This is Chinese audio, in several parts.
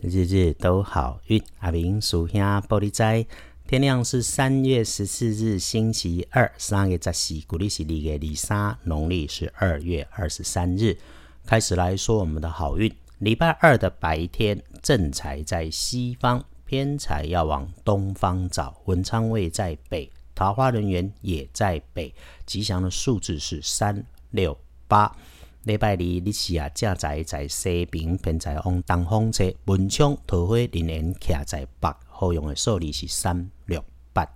日日都好运。阿明属兄玻璃斋，天亮是三月十四日星期二，三月十四，古历是二月二三，农历是二月二十三日。开始来说我们的好运。礼拜二的白天，正财在西方，偏财要往东方找。文昌位在北，桃花人员也在北。吉祥的数字是三六八。礼拜二，你是啊，正在在西平，偏在往东方车，文昌桃花仍然徛在北，好用的数字是三六八。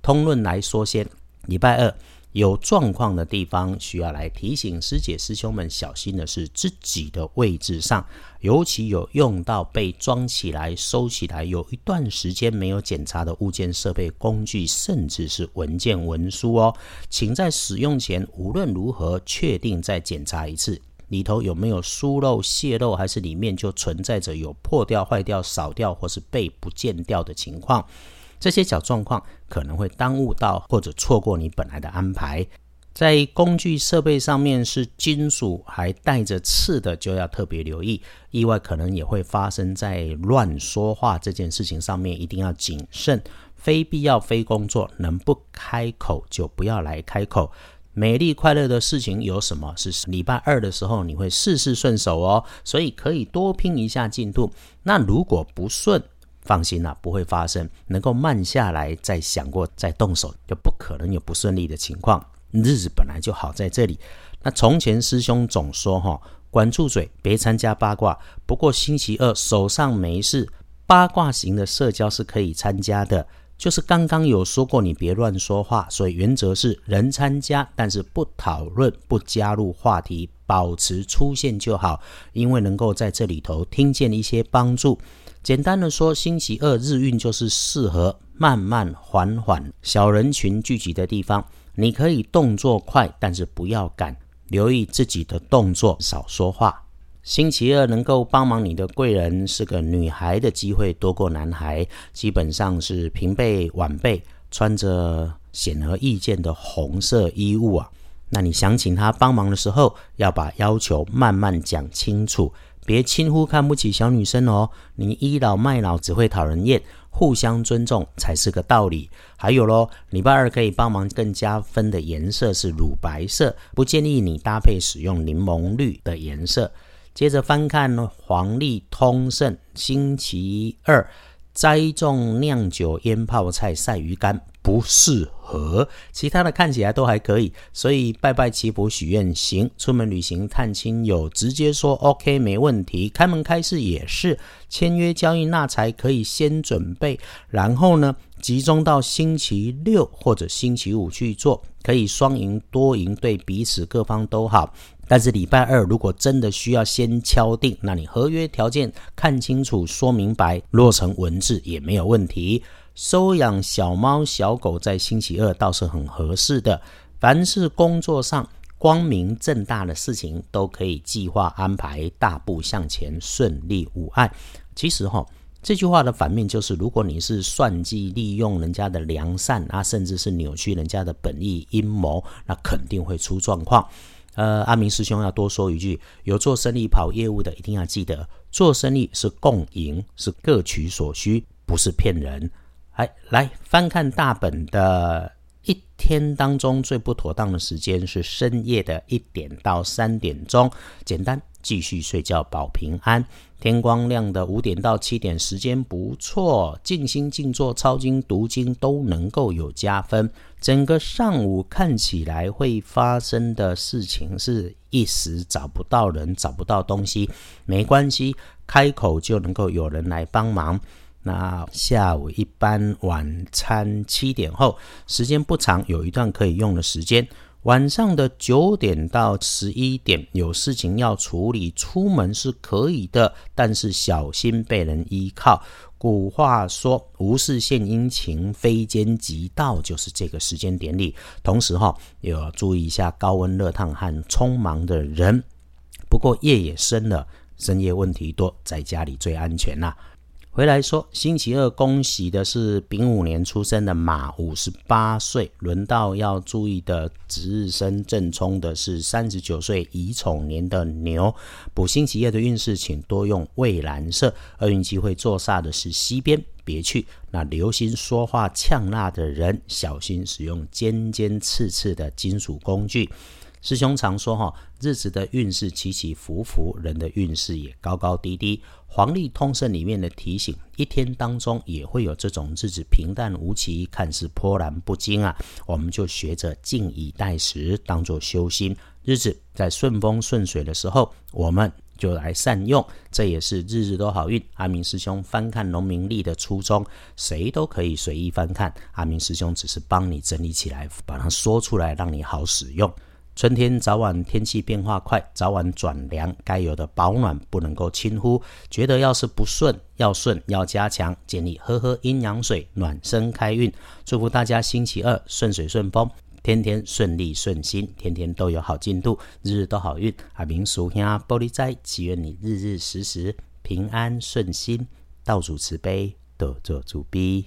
通论来说，先礼拜二有状况的地方，需要来提醒师姐师兄们小心的是自己的位置上，尤其有用到被装起来、收起来有一段时间没有检查的物件、设备、工具，甚至是文件文书哦，请在使用前无论如何确定再检查一次。里头有没有疏漏、泄漏，还是里面就存在着有破掉、坏掉、少掉或是被不见掉的情况？这些小状况可能会耽误到或者错过你本来的安排。在工具设备上面是金属还带着刺的，就要特别留意。意外可能也会发生在乱说话这件事情上面，一定要谨慎。非必要、非工作，能不开口就不要来开口。美丽快乐的事情有什么？是礼拜二的时候你会事事顺手哦，所以可以多拼一下进度。那如果不顺，放心啦，不会发生。能够慢下来再想过再动手，就不可能有不顺利的情况。日子本来就好在这里。那从前师兄总说哈，管住嘴，别参加八卦。不过星期二手上没事，八卦型的社交是可以参加的。就是刚刚有说过，你别乱说话，所以原则是人参加，但是不讨论、不加入话题，保持出现就好，因为能够在这里头听见一些帮助。简单的说，星期二日运就是适合慢慢缓缓、小人群聚集的地方，你可以动作快，但是不要赶，留意自己的动作，少说话。星期二能够帮忙你的贵人是个女孩的机会多过男孩，基本上是平辈晚辈，穿着显而易见的红色衣物啊。那你想请他帮忙的时候，要把要求慢慢讲清楚，别轻忽看不起小女生哦。你倚老卖老只会讨人厌，互相尊重才是个道理。还有喽，礼拜二可以帮忙更加分的颜色是乳白色，不建议你搭配使用柠檬绿的颜色。接着翻看黄历通胜，星期二栽种酿酒、腌泡菜、晒鱼干不适合，其他的看起来都还可以，所以拜拜祈福许愿行，出门旅行探亲友直接说 OK 没问题，开门开市也是，签约交易纳财可以先准备，然后呢集中到星期六或者星期五去做，可以双赢多赢，对彼此各方都好。但是礼拜二如果真的需要先敲定，那你合约条件看清楚、说明白、落成文字也没有问题。收养小猫小狗在星期二倒是很合适的。凡是工作上光明正大的事情，都可以计划安排，大步向前，顺利无碍。其实哈，这句话的反面就是，如果你是算计、利用人家的良善啊，甚至是扭曲人家的本意、阴谋，那肯定会出状况。呃，阿明师兄要多说一句：有做生意、跑业务的，一定要记得，做生意是共赢，是各取所需，不是骗人。哎，来翻看大本的一天当中最不妥当的时间是深夜的一点到三点钟，简单。继续睡觉保平安，天光亮的五点到七点时间不错，静心静坐、抄经、读经都能够有加分。整个上午看起来会发生的事情是一时找不到人、找不到东西，没关系，开口就能够有人来帮忙。那下午一般晚餐七点后，时间不长，有一段可以用的时间。晚上的九点到十一点有事情要处理，出门是可以的，但是小心被人依靠。古话说“无事献殷勤，非奸即盗”，就是这个时间点里。同时哈，也要注意一下高温热烫和匆忙的人。不过夜也深了，深夜问题多，在家里最安全啦。回来说，星期二恭喜的是丙午年出生的马，五十八岁。轮到要注意的值日生正冲的是三十九岁乙丑年的牛。补星期二的运势，请多用蔚蓝色。厄运机会坐煞的是西边，别去。那留心说话呛辣的人，小心使用尖尖刺刺的金属工具。师兄常说哈，日子的运势起起伏伏，人的运势也高高低低。黄历通胜里面的提醒，一天当中也会有这种日子平淡无奇，看似波澜不惊啊。我们就学着静以待时，当做修心。日子在顺风顺水的时候，我们就来善用。这也是日日都好运。阿明师兄翻看农民历的初衷，谁都可以随意翻看。阿明师兄只是帮你整理起来，把它说出来，让你好使用。春天早晚天气变化快，早晚转凉，该有的保暖不能够轻忽。觉得要是不顺，要顺要加强，建议喝喝阴阳水，暖身开运。祝福大家星期二顺水顺风，天天顺利顺心，天天都有好进度，日日都好运。阿明叔兄玻璃斋，祈愿你日日时时平安顺心，道主慈悲，得做主逼。